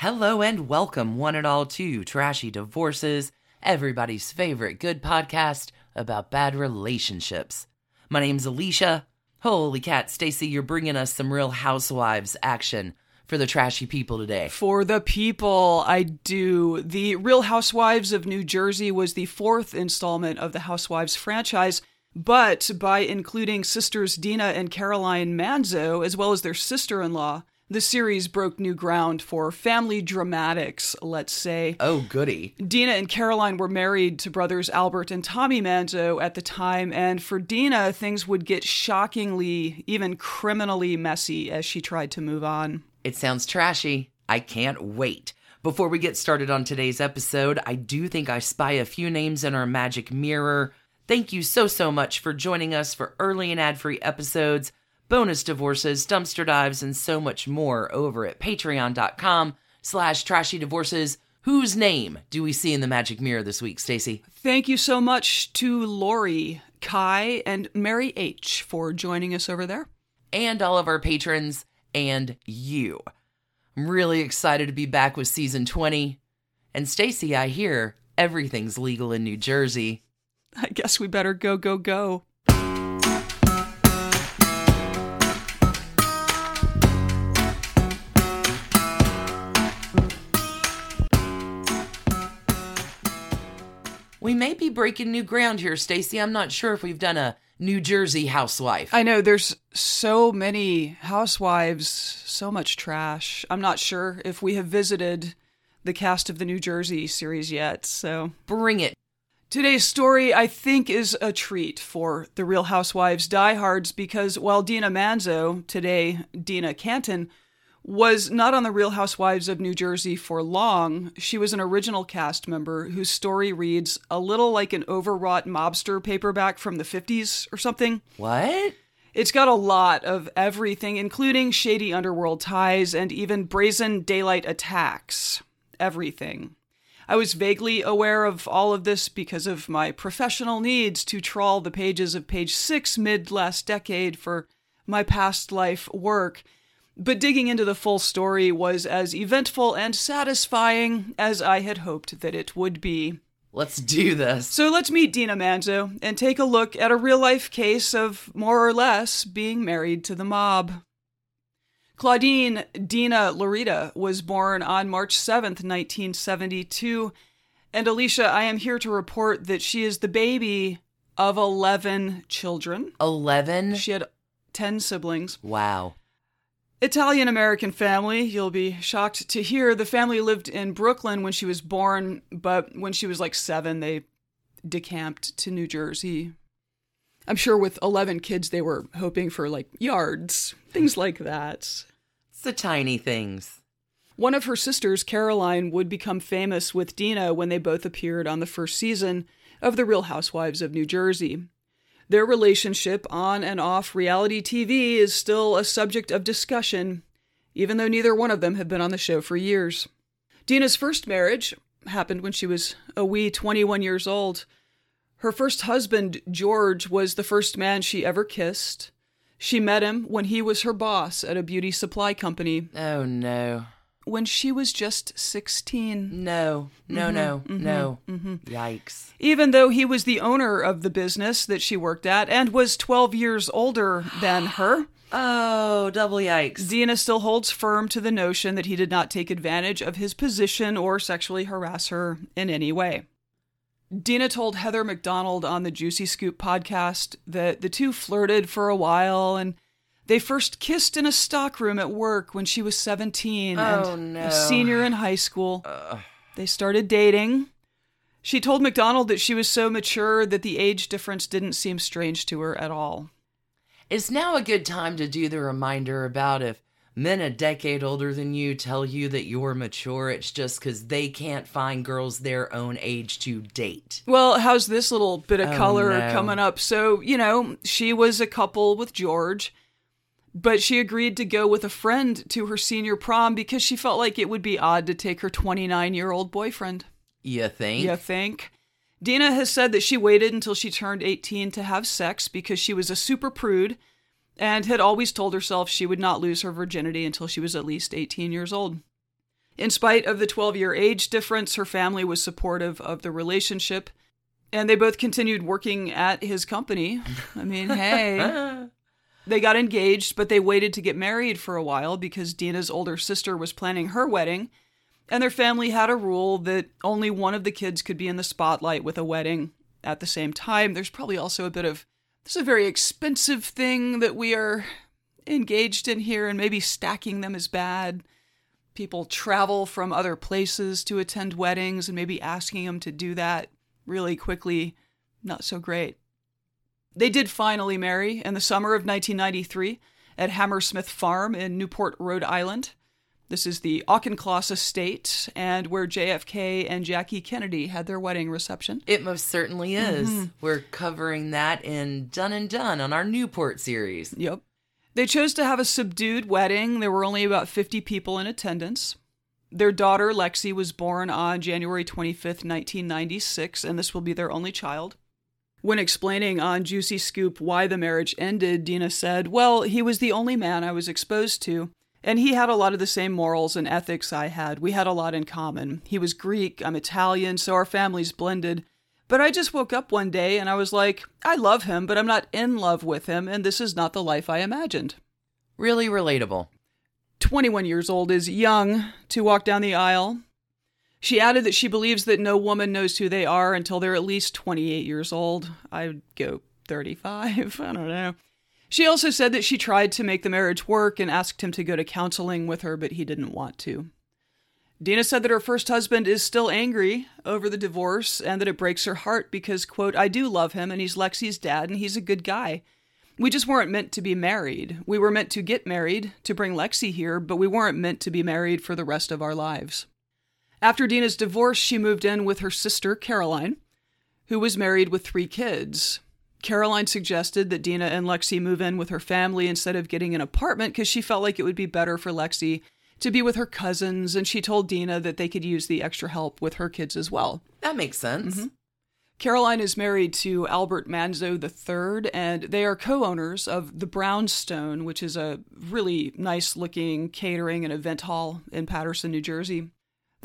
Hello and welcome, one and all, to Trashy Divorces, everybody's favorite good podcast about bad relationships. My name's Alicia. Holy cat, Stacy, you're bringing us some real housewives action for the trashy people today. For the people, I do. The Real Housewives of New Jersey was the fourth installment of the Housewives franchise, but by including sisters Dina and Caroline Manzo, as well as their sister in law, the series broke new ground for family dramatics, let's say. Oh, goody. Dina and Caroline were married to brothers Albert and Tommy Manzo at the time, and for Dina, things would get shockingly, even criminally messy as she tried to move on. It sounds trashy. I can't wait. Before we get started on today's episode, I do think I spy a few names in our magic mirror. Thank you so, so much for joining us for early and ad free episodes bonus divorces, dumpster dives, and so much more over at patreon.com slash trashy divorces. Whose name do we see in the magic mirror this week, Stacy? Thank you so much to Lori, Kai, and Mary H for joining us over there. And all of our patrons and you. I'm really excited to be back with season 20. And Stacy, I hear everything's legal in New Jersey. I guess we better go, go, go. We may be breaking new ground here, Stacy. I'm not sure if we've done a New Jersey housewife. I know there's so many housewives, so much trash. I'm not sure if we have visited the cast of the New Jersey series yet, so Bring it. Today's story, I think, is a treat for the Real Housewives diehards because while Dina Manzo, today Dina Cantin, was not on the Real Housewives of New Jersey for long, she was an original cast member whose story reads a little like an overwrought mobster paperback from the 50s or something. What? It's got a lot of everything, including shady underworld ties and even brazen daylight attacks. Everything. I was vaguely aware of all of this because of my professional needs to trawl the pages of page six mid last decade for my past life work. But digging into the full story was as eventful and satisfying as I had hoped that it would be. Let's do this. So let's meet Dina Manzo and take a look at a real life case of more or less being married to the mob. Claudine Dina Laurita was born on March 7th, 1972. And Alicia, I am here to report that she is the baby of 11 children. 11? She had 10 siblings. Wow. Italian American family. You'll be shocked to hear the family lived in Brooklyn when she was born, but when she was like seven, they decamped to New Jersey. I'm sure with 11 kids, they were hoping for like yards, things like that. It's the tiny things. One of her sisters, Caroline, would become famous with Dina when they both appeared on the first season of The Real Housewives of New Jersey. Their relationship on and off reality TV is still a subject of discussion, even though neither one of them have been on the show for years. Dina's first marriage happened when she was a wee 21 years old. Her first husband, George, was the first man she ever kissed. She met him when he was her boss at a beauty supply company Oh, no. When she was just 16. No, no, no, Mm-hmm, no. Yikes. Even though he was the owner of the business that she worked at and was 12 years older than her, Oh, double yikes. Dina still holds firm to the notion that he did not take advantage of his position or sexually harass her in any way. Dina told Heather McDonald on the Juicy Scoop podcast that the two flirted for a while and they first kissed in a stockroom at work when she was 17 Oh, and no. a senior in high school. They started dating. She told McDonald that she was so mature that the age difference didn't seem strange to her at all. Is now a good time to do the reminder about if men a decade older than you tell you that you're mature, it's just because they can't find girls their own age to date. Well, how's this little bit of Oh, color no. coming up? So, you know, she was a couple with George, but she agreed to go with a friend to her senior prom because she felt like it would be odd to take her 29 year old boyfriend. You think? You think? Dina has said that she waited until she turned 18 to have sex because she was a super prude and had always told herself she would not lose her virginity until she was at least 18 years old. In spite of the 12 year age difference, her family was supportive of the relationship, and they both continued working at his company. I mean, hey. They got engaged, but they waited to get married for a while because Dina's older sister was planning her wedding, and their family had a rule that only one of the kids could be in the spotlight with a wedding at the same time. There's probably also a bit of this is a very expensive thing that we are engaged in here, and maybe stacking them is bad. People travel from other places to attend weddings, and maybe asking them to do that really quickly, not so great. They did finally marry in the summer of 1993 at Hammersmith Farm in Newport, Rhode Island. This is the Auchincloss estate and where JFK and Jackie Kennedy had their wedding reception. It most certainly is. Mm-hmm. We're covering that in Done and Done on our Newport series. Yep. They chose to have a subdued wedding. There were only about 50 people in attendance. Their daughter, Lexi, was born on January 25th, 1996, and this will be their only child. When explaining on Juicy Scoop why the marriage ended, Dina said, Well, he was the only man I was exposed to, and he had a lot of the same morals and ethics I had. We had a lot in common. He was Greek, I'm Italian, so our families blended. But I just woke up one day and I was like, I love him, but I'm not in love with him, and this is not the life I imagined. Really relatable. 21 years old is young to walk down the aisle. She added that she believes that no woman knows who they are until they're at least 28 years old. I'd go 35. I don't know. She also said that she tried to make the marriage work and asked him to go to counseling with her, but he didn't want to. Dina said that her first husband is still angry over the divorce and that it breaks her heart because, quote, I do love him and he's Lexi's dad and he's a good guy. We just weren't meant to be married. We were meant to get married, to bring Lexi here, but we weren't meant to be married for the rest of our lives. After Dina's divorce, she moved in with her sister, Caroline, who was married with three kids. Caroline suggested that Dina and Lexi move in with her family instead of getting an apartment because she felt like it would be better for Lexi to be with her cousins, and she told Dina that they could use the extra help with her kids as well. That makes sense. Mm-hmm. Caroline is married to Albert Manzo III, and they are co owners of the Brownstone, which is a really nice looking catering and event hall in Paterson, New Jersey.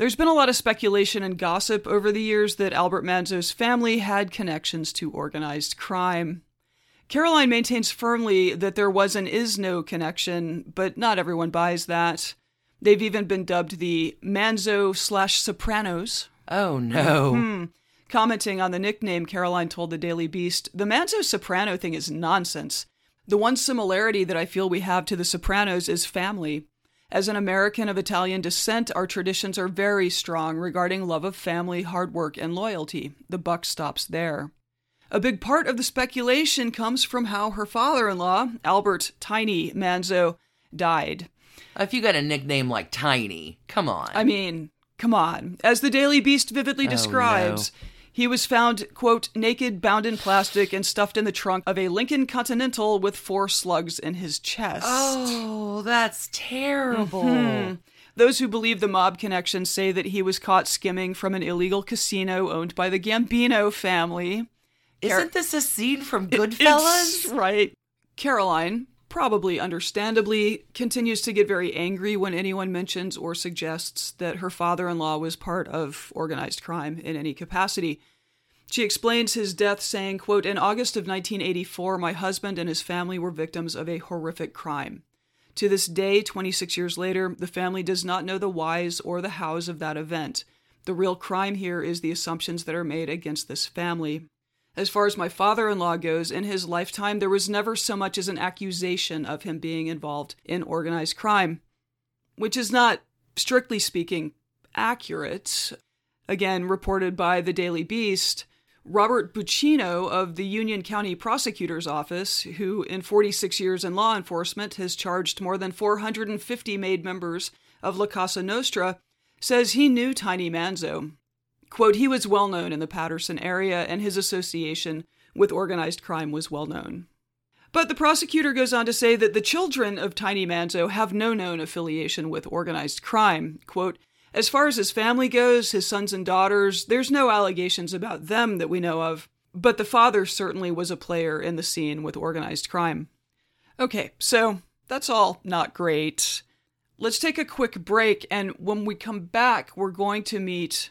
There's been a lot of speculation and gossip over the years that Albert Manzo's family had connections to organized crime. Caroline maintains firmly that there was and is no connection, but not everyone buys that. They've even been dubbed the Manzo slash Sopranos. Oh no. Hmm. Commenting on the nickname, Caroline told the Daily Beast, the Manzo Soprano thing is nonsense. The one similarity that I feel we have to the Sopranos is family. As an American of Italian descent, our traditions are very strong regarding love of family, hard work, and loyalty. The buck stops there. A big part of the speculation comes from how her father in law, Albert Tiny Manzo, died. If you got a nickname like Tiny, come on. I mean, come on. As the Daily Beast vividly oh, describes, no. He was found, quote, naked, bound in plastic, and stuffed in the trunk of a Lincoln Continental with four slugs in his chest. Oh, that's terrible. Mm-hmm. Those who believe the mob connection say that he was caught skimming from an illegal casino owned by the Gambino family. Isn't this a scene from Goodfellas? It's right. Caroline, probably understandably, continues to get very angry when anyone mentions or suggests that her father in law was part of organized crime in any capacity. She explains his death saying, quote, In August of 1984, my husband and his family were victims of a horrific crime. To this day, 26 years later, the family does not know the whys or the hows of that event. The real crime here is the assumptions that are made against this family. As far as my father in law goes, in his lifetime, there was never so much as an accusation of him being involved in organized crime, which is not, strictly speaking, accurate. Again, reported by the Daily Beast. Robert Buccino of the Union County Prosecutor's Office, who in 46 years in law enforcement has charged more than 450 made members of La Cosa Nostra, says he knew Tiny Manzo. Quote, he was well known in the Paterson area, and his association with organized crime was well known. But the prosecutor goes on to say that the children of Tiny Manzo have no known affiliation with organized crime. Quote, as far as his family goes, his sons and daughters, there's no allegations about them that we know of, but the father certainly was a player in the scene with organized crime. Okay, so that's all not great. let's take a quick break. And when we come back, we're going to meet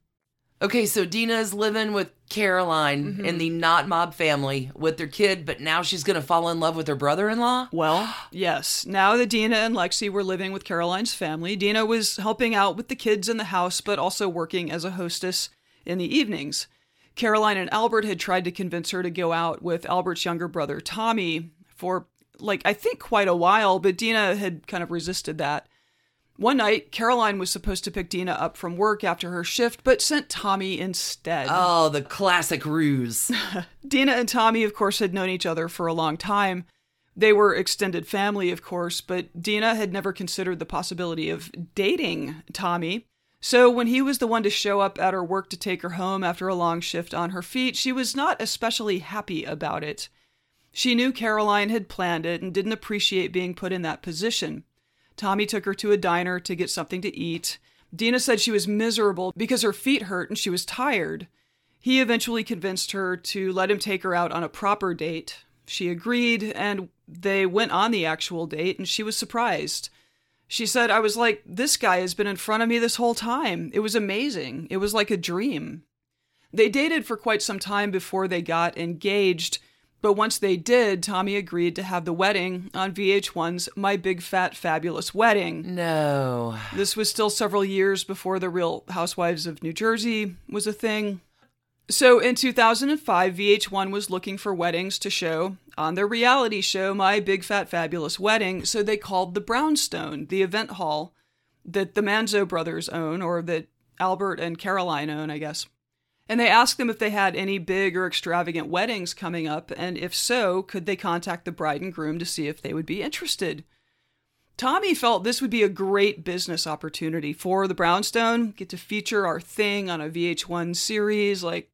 Okay, so Dina is living with Caroline Mm-hmm. in the not mob family with their kid, but now she's going to fall in love with her brother in law? Well, yes. Now that Dina and Lexi were living with Caroline's family, Dina was helping out with the kids in the house, but also working as a hostess in the evenings. Caroline and Albert had tried to convince her to go out with Albert's younger brother, Tommy, for like, I think quite a while, but Dina had kind of resisted that. One night, Caroline was supposed to pick Dina up from work after her shift, but sent Tommy instead. Oh, the classic ruse. Dina and Tommy, of course, had known each other for a long time. They were extended family, of course, but Dina had never considered the possibility of dating Tommy. So when he was the one to show up at her work to take her home after a long shift on her feet, she was not especially happy about it. She knew Caroline had planned it and didn't appreciate being put in that position. Tommy took her to a diner to get something to eat. Dina said she was miserable because her feet hurt and she was tired. He eventually convinced her to let him take her out on a proper date. She agreed, and they went on the actual date, and she was surprised. She said, I was like, this guy has been in front of me this whole time. It was amazing. It was like a dream. They dated for quite some time before they got engaged, but once they did, Tommy agreed to have the wedding on VH1's My Big Fat Fabulous Wedding. No. This was still several years before The Real Housewives of New Jersey was a thing. So in 2005, VH1 was looking for weddings to show on their reality show, My Big Fat Fabulous Wedding. So they called the Brownstone, the event hall that the Manzo brothers own, or that Albert and Caroline own, I guess. And they asked them if they had any big or extravagant weddings coming up, and if so, could they contact the bride and groom to see if they would be interested. Tommy felt this would be a great business opportunity for the Brownstone, get to feature our thing on a VH1 series like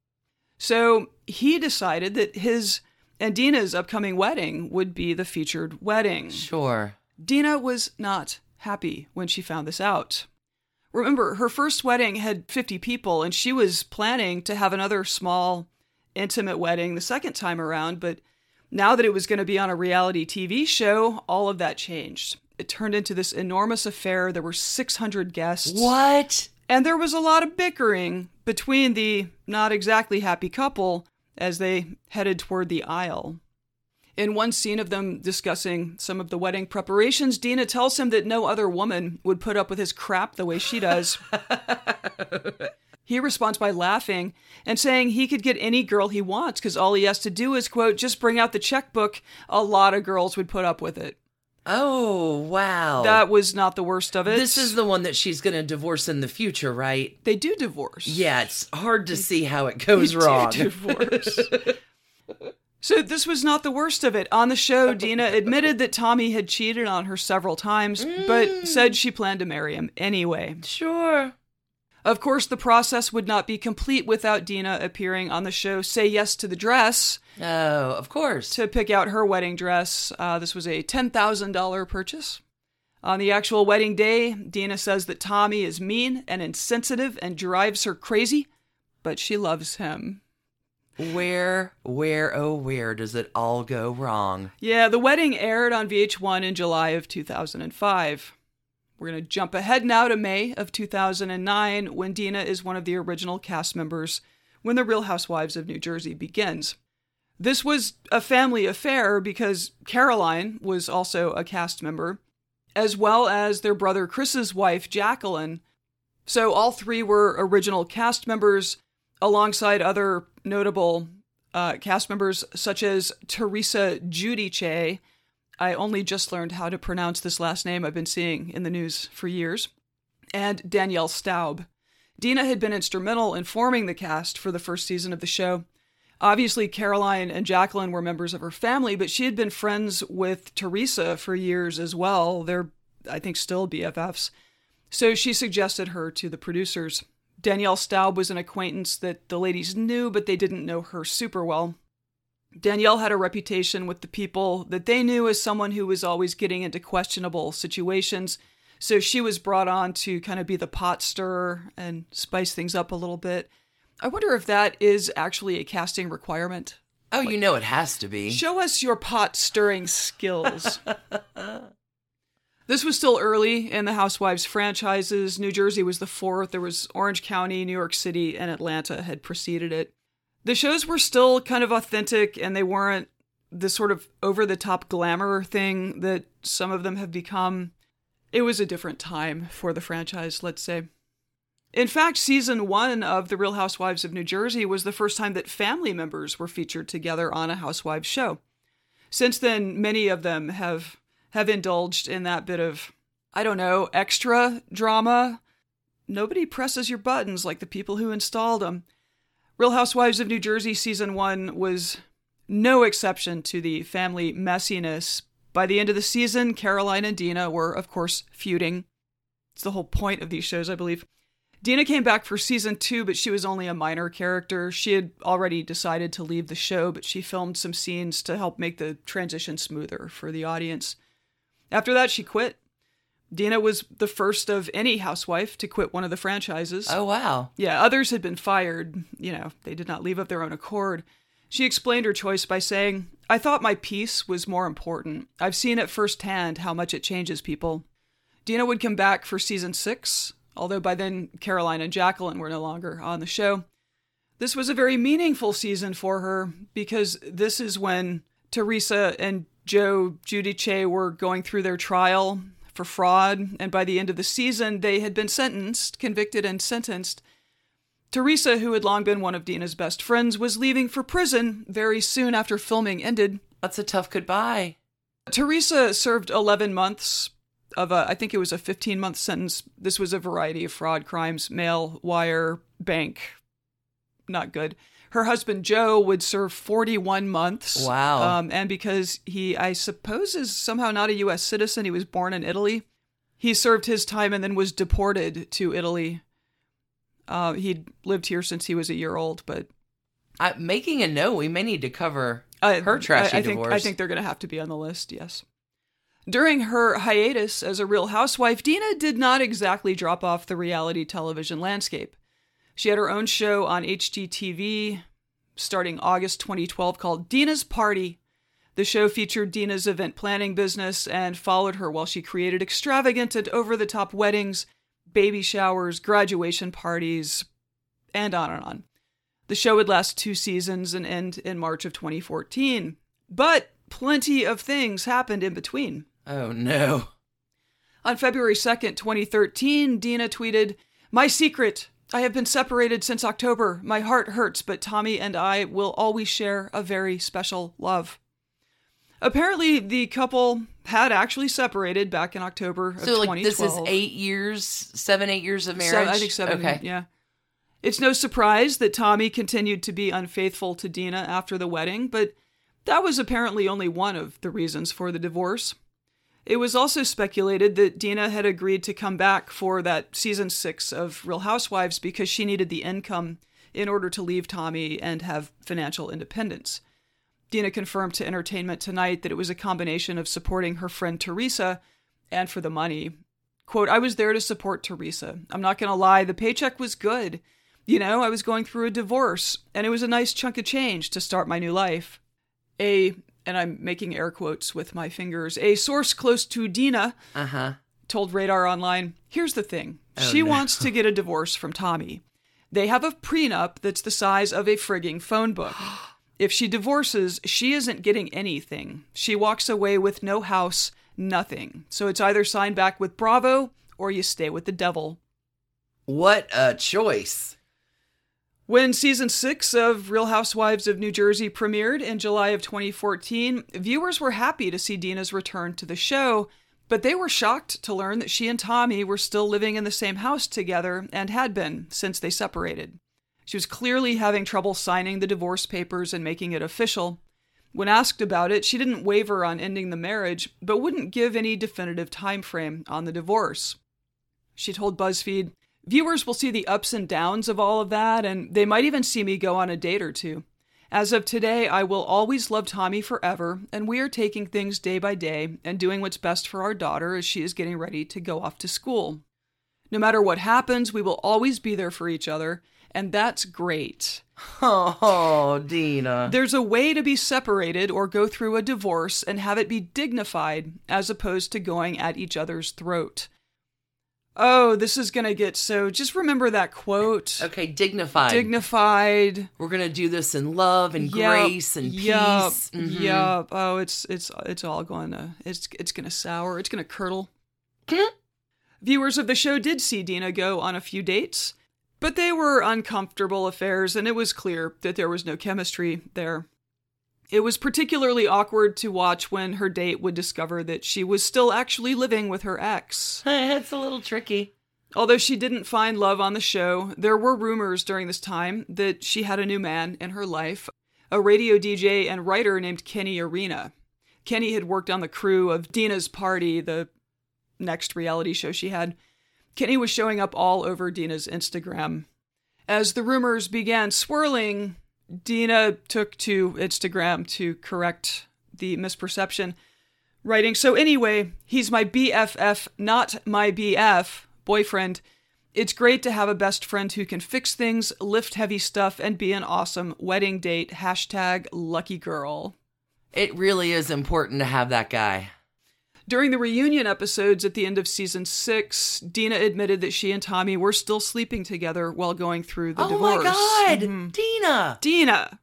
so he decided that his and Dina's upcoming wedding would be the featured wedding. Sure. Dina was not happy when she found this out. Remember, her first wedding had 50 people, and she was planning to have another small, intimate wedding the second time around, but now that it was going to be on a reality TV show, all of that changed. It turned into this enormous affair. There were 600 guests. What? And there was a lot of bickering between the not exactly happy couple as they headed toward the aisle. In one scene of them discussing some of the wedding preparations, Dina tells him that no other woman would put up with his crap the way she does. he responds by laughing and saying he could get any girl he wants because all he has to do is, quote, just bring out the checkbook. A lot of girls would put up with it. Oh, wow. That was not the worst of it. this is the one that she's going to divorce in the future, right? They do divorce. Yeah, it's hard to see how it goes They do wrong. divorce. so this was not the worst of it. On the show, Dina admitted that Tommy had cheated on her several times, but said she planned to marry him anyway. Sure. Of course, the process would not be complete without Dina appearing on the show Say Yes to the Dress Oh, of course. to pick out her wedding dress. Uh, this was a $10,000 purchase. On the actual wedding day, Dina says that Tommy is mean and insensitive and drives her crazy, but she loves him. Where, where, oh, where does it all go wrong? Yeah, the wedding aired on VH1 in July of 2005. We're going to jump ahead now to May of 2009 when Dina is one of the original cast members when The Real Housewives of New Jersey begins. This was a family affair because Caroline was also a cast member, as well as their brother Chris's wife, Jacqueline. So all three were original cast members alongside other notable uh, cast members such as Teresa Giudice. I only just learned how to pronounce this last name I've been seeing in the news for years. And Danielle Staub. Dina had been instrumental in forming the cast for the first season of the show. Obviously, Caroline and Jacqueline were members of her family, but she had been friends with Teresa for years as well. They're, I think, still BFFs. So she suggested her to the producers. Danielle Staub was an acquaintance that the ladies knew, but they didn't know her super well. Danielle had a reputation with the people that they knew as someone who was always getting into questionable situations. So she was brought on to kind of be the pot stirrer and spice things up a little bit. I wonder if that is actually a casting requirement. Oh, like, you know it has to be. Show us your pot stirring skills. This was still early in the Housewives franchises. New Jersey was the fourth. There was Orange County, New York City, and Atlanta had preceded it. The shows were still kind of authentic and they weren't the sort of over the top glamour thing that some of them have become. It was a different time for the franchise, let's say. In fact, season one of The Real Housewives of New Jersey was the first time that family members were featured together on a Housewives show. Since then, many of them have have indulged in that bit of, I don't know, extra drama. Nobody presses your buttons like the people who installed them. Real Housewives of New Jersey season one was no exception to the family messiness. By the end of the season, Caroline and Dina were, of course, feuding. It's the whole point of these shows, I believe. Dina came back for season two, but she was only a minor character. She had already decided to leave the show, but she filmed some scenes to help make the transition smoother for the audience. After that, she quit. Dina was the first of any housewife to quit one of the franchises. Oh, wow. Yeah, others had been fired. You know, they did not leave of their own accord. She explained her choice by saying, I thought my peace was more important. I've seen it firsthand how much it changes people. Dina would come back for season six, although by then Caroline and Jacqueline were no longer on the show. This was a very meaningful season for her because this is when Teresa and Joe Giudice were going through their trial for fraud, and by the end of the season, they had been sentenced, convicted, and sentenced. Teresa, who had long been one of Dina's best friends, was leaving for prison very soon after filming ended. That's a tough goodbye. Teresa served 11 months of a, I think it was a 15 month sentence. This was a variety of fraud crimes, mail, wire, bank. Not good her husband Joe would serve 41 months. Wow. Um, and because he, I suppose, is somehow not a U.S. citizen, he was born in Italy. He served his time and then was deported to Italy. Uh, he'd lived here since he was a year old, but. Uh, making a note, we may need to cover uh, her trashy I, I think, divorce. I think they're going to have to be on the list, yes. During her hiatus as a real housewife, Dina did not exactly drop off the reality television landscape. She had her own show on HGTV starting August 2012 called Dina's Party. The show featured Dina's event planning business and followed her while she created extravagant and over the top weddings, baby showers, graduation parties, and on and on. The show would last two seasons and end in March of 2014. But plenty of things happened in between. Oh no. On February 2nd, 2013, Dina tweeted, My secret I have been separated since October. My heart hurts, but Tommy and I will always share a very special love. Apparently, the couple had actually separated back in October of so, like, this is eight years, seven, eight years of marriage? I think seven. Okay. Yeah. It's no surprise that Tommy continued to be unfaithful to Dina after the wedding, but that was apparently only one of the reasons for the divorce. It was also speculated that Dina had agreed to come back for that season six of Real Housewives because she needed the income in order to leave Tommy and have financial independence. Dina confirmed to Entertainment Tonight that it was a combination of supporting her friend Teresa and for the money. Quote, I was there to support Teresa. I'm not going to lie, the paycheck was good. You know, I was going through a divorce, and it was a nice chunk of change to start my new life. A, and I'm making air quotes with my fingers, a source close to Dina Uh huh. told Radar Online here's the thing. Oh, she no. wants to get a divorce from Tommy. They have a prenup that's the size of a frigging phone book. If she divorces, she isn't getting anything. She walks away with no house, nothing. So it's either sign back with Bravo or you stay with the devil. What a choice. When season six of Real Housewives of New Jersey premiered in July of 2014, viewers were happy to see Dina's return to the show, but they were shocked to learn that she and Tommy were still living in the same house together and had been since they separated. She was clearly having trouble signing the divorce papers and making it official. When asked about it, she didn't waver on ending the marriage, but wouldn't give any definitive time frame on the divorce. She told BuzzFeed, Viewers will see the ups and downs of all of that, and they might even see me go on a date or two. As of today, I will always love Tommy forever, and we are taking things day by day and doing what's best for our daughter as she is getting ready to go off to school. No matter what happens, we will always be there for each other, and that's great. Oh, Dina. There's a way to be separated or go through a divorce and have it be dignified as opposed to going at each other's throat. Oh, this is going to get so. Just remember that quote. Okay, dignified. Dignified. We're gonna do this in love and Yup, grace and yup, peace. Mhm. Yup. Oh, it's it's it's all going to it's it's going to sour. It's going to curdle. Viewers of the show did see Dina go on a few dates, but they were uncomfortable affairs, and it was clear that there was no chemistry there. It was particularly awkward to watch when her date would discover that she was still actually living with her ex. it's a little tricky. Although she didn't find love on the show, there were rumors during this time that she had a new man in her life, a radio DJ and writer named Kenny Arena. Kenny had worked on the crew of Dina's Party, the next reality show she had. Kenny was showing up all over Dina's Instagram. As the rumors began swirling, Dina took to Instagram to correct the misperception, writing, So anyway, he's my BFF, not my BF, boyfriend. It's great to have a best friend who can fix things, lift heavy stuff, and be an awesome wedding date. Hashtag lucky girl. It really is important to have that guy. During the reunion episodes at the end of season six, Dina admitted that she and Tommy were still sleeping together while going through the oh divorce. my God, Mhm. Dina. Dina!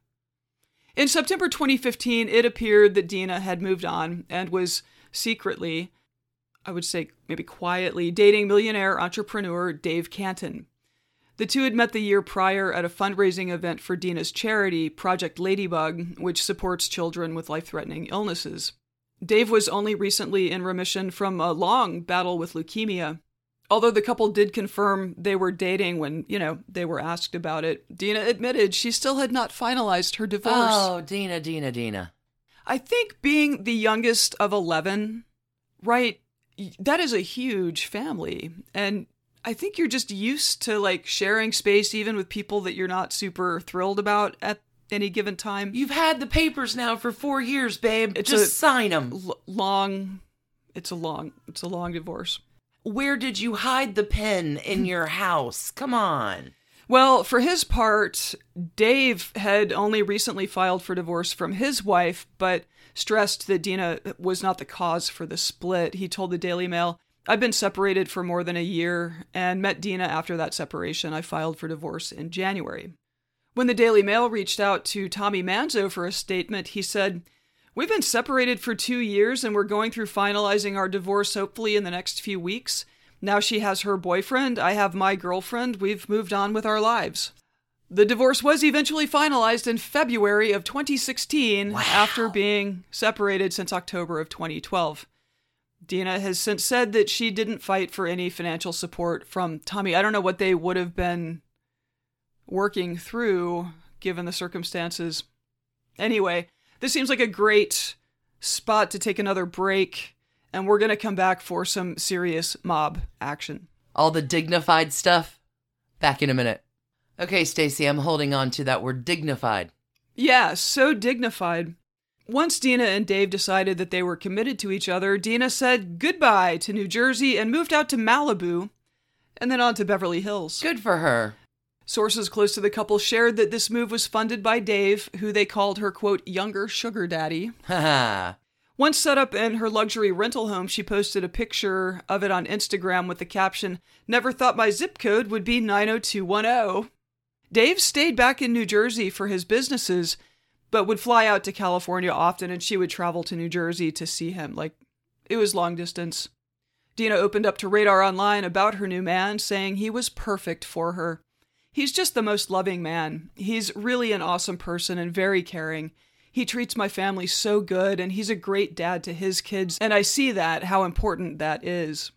In September 2015, it appeared that Dina had moved on and was secretly, I would say maybe quietly, dating millionaire entrepreneur Dave Cantin. The two had met the year prior at a fundraising event for Dina's charity, Project Ladybug, which supports children with life threatening illnesses. Dave was only recently in remission from a long battle with leukemia. Although the couple did confirm they were dating when, you know, they were asked about it, Dina admitted she still had not finalized her divorce. Oh, Dina, Dina, Dina. I think being the youngest of 11, right, that is a huge family. And I think you're just used to like sharing space even with people that you're not super thrilled about at any given time. You've had the papers now for four years, babe. It's Just sign them. L- long it's a long it's a long divorce. Where did you hide the pen in your house? Come on. Well, for his part, Dave had only recently filed for divorce from his wife, but stressed that Dina was not the cause for the split. He told the Daily Mail, I've been separated for more than a year and met Dina after that separation. I filed for divorce in January. When the Daily Mail reached out to Tommy Manzo for a statement, he said, We've been separated for two years and we're going through finalizing our divorce hopefully in the next few weeks. Now she has her boyfriend, I have my girlfriend, we've moved on with our lives. The divorce was eventually finalized in February of 2016 Wow. after being separated since October of 2012. Dina has since said that she didn't fight for any financial support from Tommy. I don't know what they would have been working through given the circumstances. Anyway, this seems like a great spot to take another break, and we're going to come back for some serious mob action. All the dignified stuff. Back in a minute. Okay, Stacy, I'm holding on to that word dignified. Yeah, so dignified. Once Dina and Dave decided that they were committed to each other, Dina said goodbye to New Jersey and moved out to Malibu and then on to Beverly Hills. Good for her. Sources close to the couple shared that this move was funded by Dave, who they called her, quote, younger sugar daddy. Once set up in her luxury rental home, she posted a picture of it on Instagram with the caption, Never thought my zip code would be 90210. Dave stayed back in New Jersey for his businesses, but would fly out to California often and she would travel to New Jersey to see him. Like, it was long distance. Dina opened up to Radar Online about her new man, saying he was perfect for her. He's just the most loving man. He's really an awesome person and very caring. He treats my family so good, and he's a great dad to his kids, and I see that, how important that is.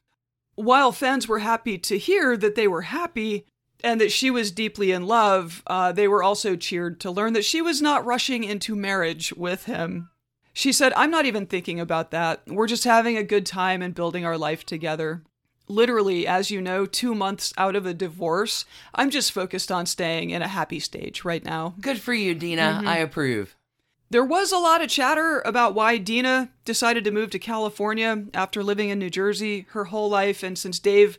While fans were happy to hear that they were happy and that she was deeply in love, uh, they were also cheered to learn that she was not rushing into marriage with him. She said, I'm not even thinking about that. We're just having a good time and building our life together. Literally, as you know, two months out of a divorce, I'm just focused on staying in a happy stage right now. Good for you, Dina. Mm-hmm. I approve. There was a lot of chatter about why Dina decided to move to California after living in New Jersey her whole life, and since Dave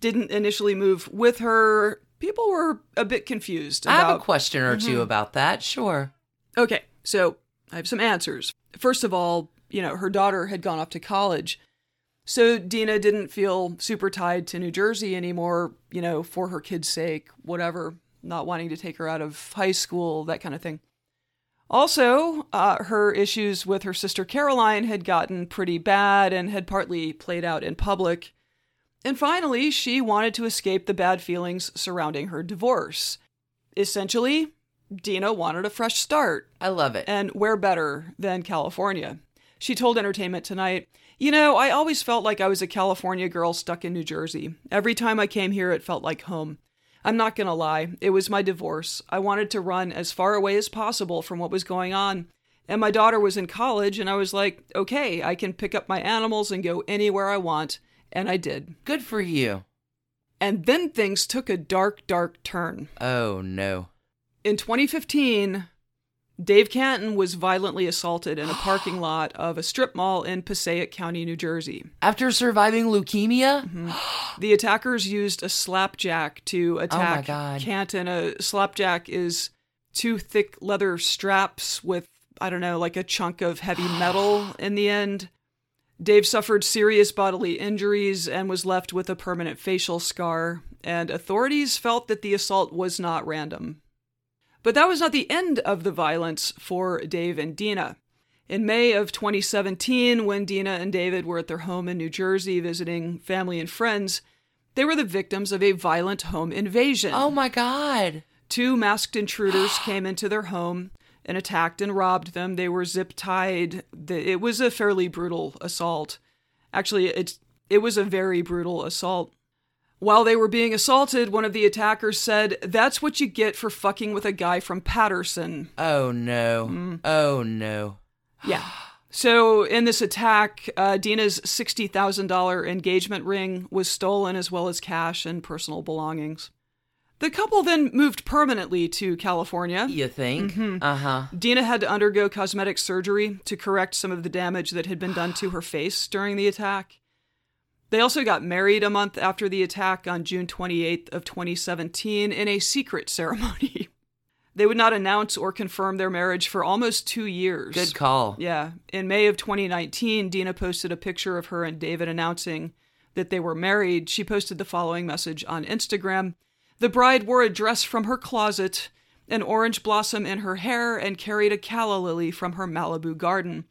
didn't initially move with her, people were a bit confused I have a question or two mm-hmm. about that. Sure. Okay, so I have some answers. First of all, you know, her daughter had gone off to college. So Dina didn't feel super tied to New Jersey anymore, you know, for her kid's sake, whatever, not wanting to take her out of high school, that kind of thing. Also, uh, her issues with her sister Caroline had gotten pretty bad and had partly played out in public. And finally, she wanted to escape the bad feelings surrounding her divorce. Essentially, Dina wanted a fresh start, I love it. and where better than California? She told Entertainment Tonight, You know, I always felt like I was a California girl stuck in New Jersey. Every time I came here, it felt like home. I'm not gonna lie, it was my divorce. I wanted to run as far away as possible from what was going on. And my daughter was in college, and I was like, okay, I can pick up my animals and go anywhere I want. And I did. Good for you. And then things took a dark, dark turn. Oh, no. In 2015, Dave Cantin was violently assaulted in a parking lot of a strip mall in Passaic County, New Jersey. After surviving leukemia? Mm-hmm. The attackers used a slapjack to oh attack God. Cantin. A slapjack is two thick leather straps with, I don't know, like a chunk of heavy metal in the end. Dave suffered serious bodily injuries and was left with a permanent facial scar, and authorities felt that the assault was not random. But that was not the end of the violence for Dave and Dina. In May of 2017, when Dina and David were at their home in New Jersey visiting family and friends, they were the victims of a violent home invasion. Oh, my God. Two masked intruders came into their home and attacked and robbed them. They were zip tied. It was a fairly brutal assault. Actually, it's it was a very brutal assault. While they were being assaulted, one of the attackers said, "That's what you get for fucking with a guy from Paterson." Oh, no. Mm. Oh, no. Yeah. So in this attack, uh, Dina's sixty thousand dollar engagement ring was stolen, as well as cash and personal belongings. The couple then moved permanently to California. You think? Mm-hmm. Uh huh. Dina had to undergo cosmetic surgery to correct some of the damage that had been done to her face during the attack. They also got married a month after the attack on June 28th of 2017 in a secret ceremony. they would not announce or confirm their marriage for almost 2 years. Good call. Yeah. In May of 2019, Dina posted a picture of her and David announcing that they were married. She posted the following message on Instagram The bride wore a dress from her closet, an orange blossom in her hair, and carried a calla lily from her Malibu garden.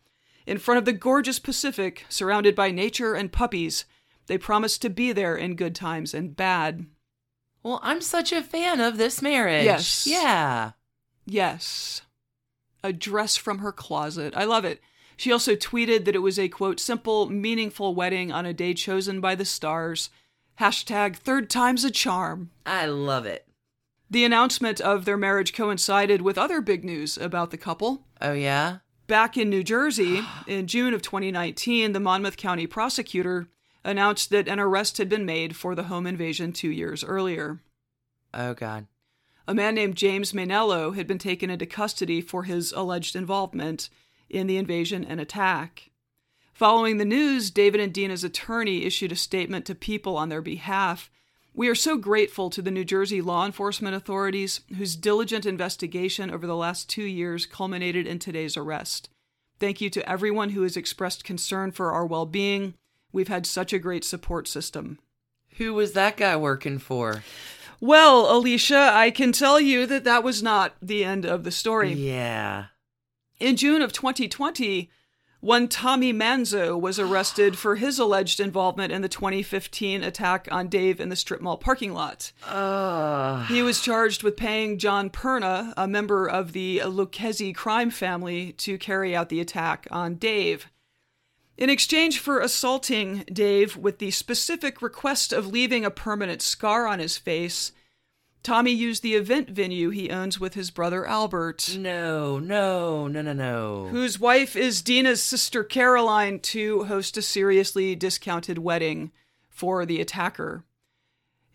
In front of the gorgeous Pacific, surrounded by nature and puppies, they promised to be there in good times and bad. Well, I'm such a fan of this marriage. Yes. Yeah. Yes. A dress from her closet. I love it. She also tweeted that it was a quote, simple, meaningful wedding on a day chosen by the stars. Hashtag third time's a charm. I love it. The announcement of their marriage coincided with other big news about the couple. Oh, yeah? Back in New Jersey, in June of 2019, the Monmouth County prosecutor announced that an arrest had been made for the home invasion two years earlier. Oh, God. A man named James Mainello had been taken into custody for his alleged involvement in the invasion and attack. Following the news, David and Dina's attorney issued a statement to People on their behalf. We are so grateful to the New Jersey law enforcement authorities whose diligent investigation over the last two years culminated in today's arrest. Thank you to everyone who has expressed concern for our well being. We've had such a great support system. Who was that guy working for? Well, Alicia, I can tell you that that was not the end of the story. Yeah. In June of 2020, one Tommy Manzo was arrested for his alleged involvement in the 2015 attack on Dave in the strip mall parking lot. Uh, He was charged with paying John Perna, a member of the Lucchese crime family, to carry out the attack on Dave. In exchange for assaulting Dave with the specific request of leaving a permanent scar on his face, Tommy used the event venue he owns with his brother Albert, no, no, no, no, no. whose wife is Dina's sister Caroline, to host a seriously discounted wedding for the attacker.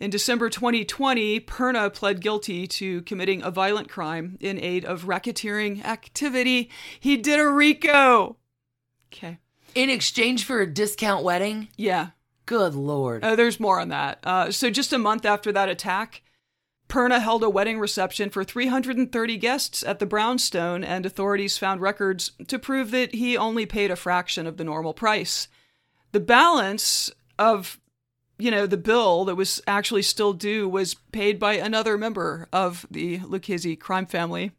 In December 2020, Perna pled guilty to committing a violent crime in aid of racketeering activity. He did a RICO. Okay. In exchange for a discount wedding? Yeah. Good lord. Uh, there's more on that. Uh, so, just a month after that attack, Perna held a wedding reception for 330 guests at the Brownstone, and authorities found records to prove that he only paid a fraction of the normal price. The balance of, you know, the bill that was actually still due was paid by another member of the Lucchese crime family.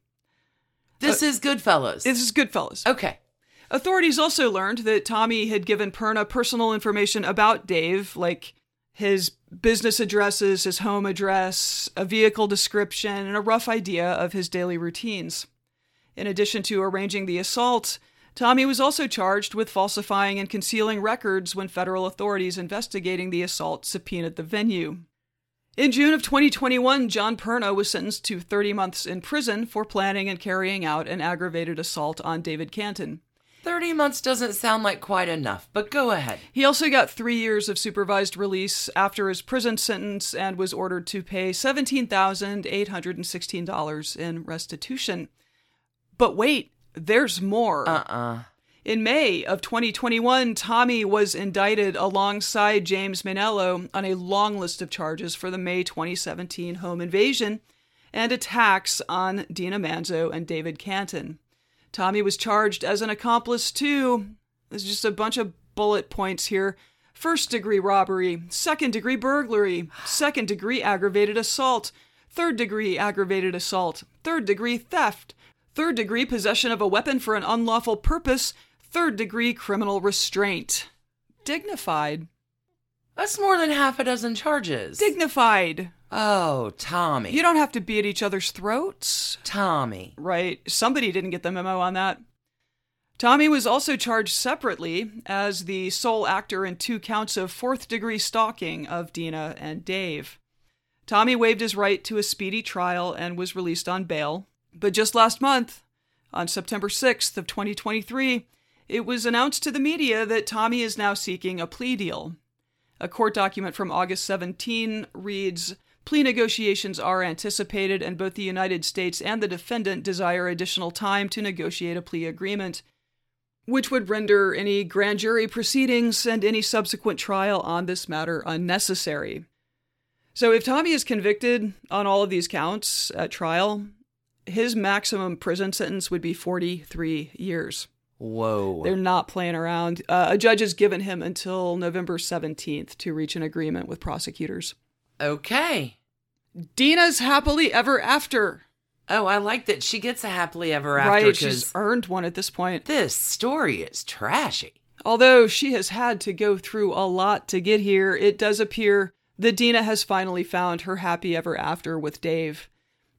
this is Goodfellas. This is Goodfellas. okay. Authorities also learned that Tommy had given Perna personal information about Dave, like his business addresses, his home address, a vehicle description, and a rough idea of his daily routines. In addition to arranging the assault, Tommy was also charged with falsifying and concealing records when federal authorities investigating the assault subpoenaed the venue. In June of 2021, John Perna was sentenced to 30 months in prison for planning and carrying out an aggravated assault on David Cantin. 30 months doesn't sound like quite enough, but go ahead. He also got three years of supervised release after his prison sentence and was ordered to pay $17,816 in restitution. But wait, there's more. Uh uh In May of 2021, Tommy was indicted alongside James Mainello on a long list of charges for the May 2017 home invasion and attacks on Dina Manzo and David Cantin. Tommy was charged as an accomplice too. There's just a bunch of bullet points here. First degree robbery, second degree burglary, second degree aggravated assault, third degree aggravated assault, third degree theft, third degree possession of a weapon for an unlawful purpose, third degree criminal restraint. Dignified. That's more than half a dozen charges. Dignified. oh, Tommy. You don't have to be at each other's throats. Tommy. Right. Somebody didn't get the memo on that. Tommy was also charged separately as the sole actor in two counts of fourth degree stalking of Dina and Dave. Tommy waived his right to a speedy trial and was released on bail. But just last month, on September 6th of 2023, it was announced to the media that Tommy is now seeking a plea deal. A court document from August 17 reads Plea negotiations are anticipated, and both the United States and the defendant desire additional time to negotiate a plea agreement, which would render any grand jury proceedings and any subsequent trial on this matter unnecessary. So, if Tommy is convicted on all of these counts at trial, his maximum prison sentence would be 43 years. Whoa. They're not playing around. Uh, a judge has given him until November 17th to reach an agreement with prosecutors. okay. Dina's happily ever after. Oh, I like that she gets a happily ever after right, she's earned one at this point. this story is trashy. Although she has had to go through a lot to get here, it does appear that Dina has finally found her happy ever after with Dave.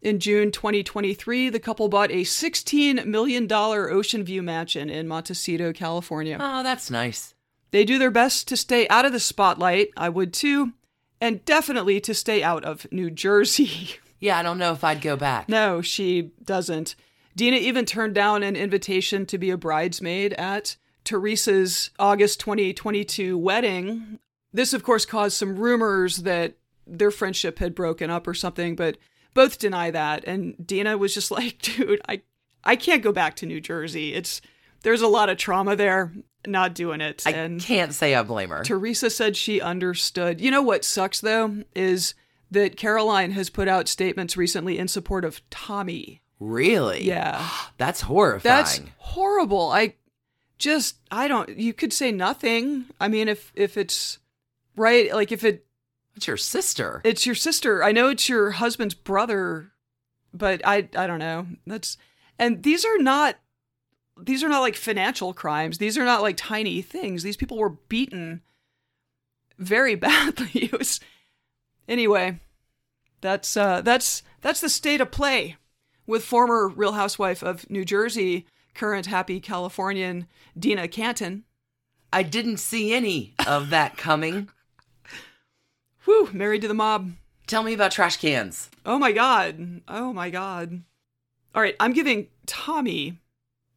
In June 2023, the couple bought a $16 million ocean view mansion in Montecito, California. Oh, that's nice. They do their best to stay out of the spotlight. I would too. And definitely to stay out of New Jersey. Yeah, I don't know if I'd go back. no, she doesn't. Dina even turned down an invitation to be a bridesmaid at Teresa's August 2022 wedding. This, of course, caused some rumors that their friendship had broken up or something, but both deny that. And Dina was just like, dude, I, I can't go back to New Jersey. It's there's a lot of trauma there. not doing it. I and can't say I blame her. Teresa said she understood. You know what sucks though is that Caroline has put out statements recently in support of Tommy. really? Yeah. That's horrifying. That's horrible. I just I don't you could say nothing. I mean if if it's right like if it It's your sister. it's your sister. I know it's your husband's brother, but I I don't know. That's and these are not these are not like financial crimes. These are not like tiny things. These people were beaten very badly. It was anyway. That's uh that's that's the state of play with former Real Housewife of New Jersey, current happy Californian Dina Cantin. I didn't see any of that coming. Whew, married to the mob. Tell me about trash cans. Oh my god. Oh my god. All right, I'm giving Tommy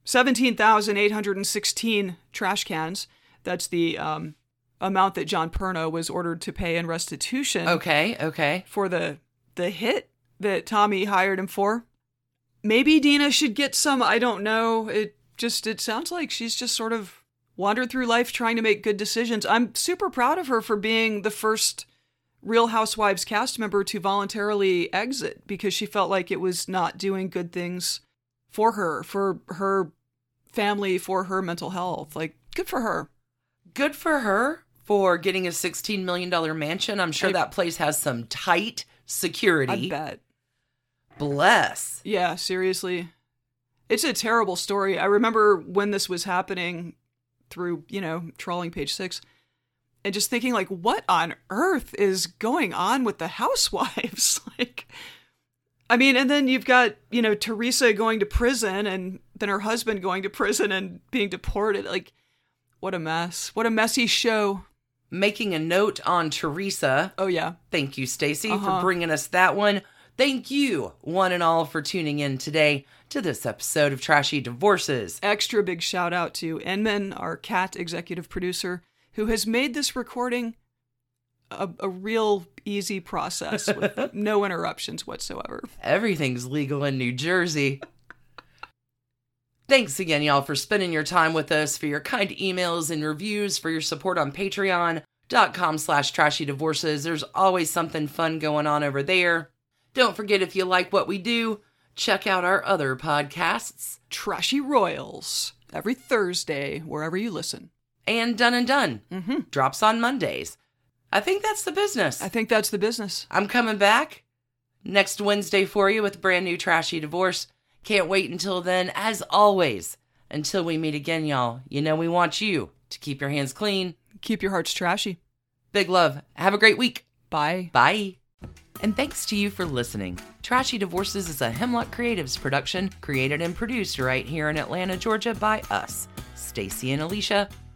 17,816 trash cans. That's the um, amount that John Perna was ordered to pay in restitution Okay, okay. for the the hit that Tommy hired him for. Maybe Dina should get some, I don't know. It just it sounds like she's just sort of wandered through life trying to make good decisions. I'm super proud of her for being the first Real Housewives cast member to voluntarily exit because she felt like it was not doing good things for her, for her family, for her mental health. Like good for her. Good for her for getting a $16 million mansion. I'm sure I- that place has some tight security. I bet. Bless. Yeah, seriously. It's a terrible story. I remember when this was happening through, you know, trawling page six and just thinking, like, what on earth is going on with the housewives? like, I mean, and then you've got, you know, Teresa going to prison and then her husband going to prison and being deported. Like, what a mess. What a messy show. Making a note on Teresa. Oh, yeah. Thank you, Stacy, Uh-huh. for bringing us that one. Thank you, one and all, for tuning in today to this episode of Trashy Divorces. extra big shout out to Enman, our cat executive producer, who has made this recording a, a real easy process with no interruptions whatsoever. Everything's legal in New Jersey. Thanks again, y'all, for spending your time with us, for your kind emails and reviews, for your support on patreon.com slash trashy divorces. There's always something fun going on over there. Don't forget if you like what we do, check out our other podcasts Trashy Royals, every Thursday, wherever you listen. And Done and Done. Mm-hmm. Drops on Mondays. I think that's the business. I think that's the business. I'm coming back next Wednesday for you with a brand new Trashy Divorce. Can't wait until then. As always, until we meet again, y'all, you know we want you to keep your hands clean. Keep your hearts trashy. Big love. Have a great week. Bye. Bye. And thanks to you for listening. Trashy Divorces is a Hemlock Creatives production, created and produced right here in Atlanta, Georgia by us, Stacy and Alicia,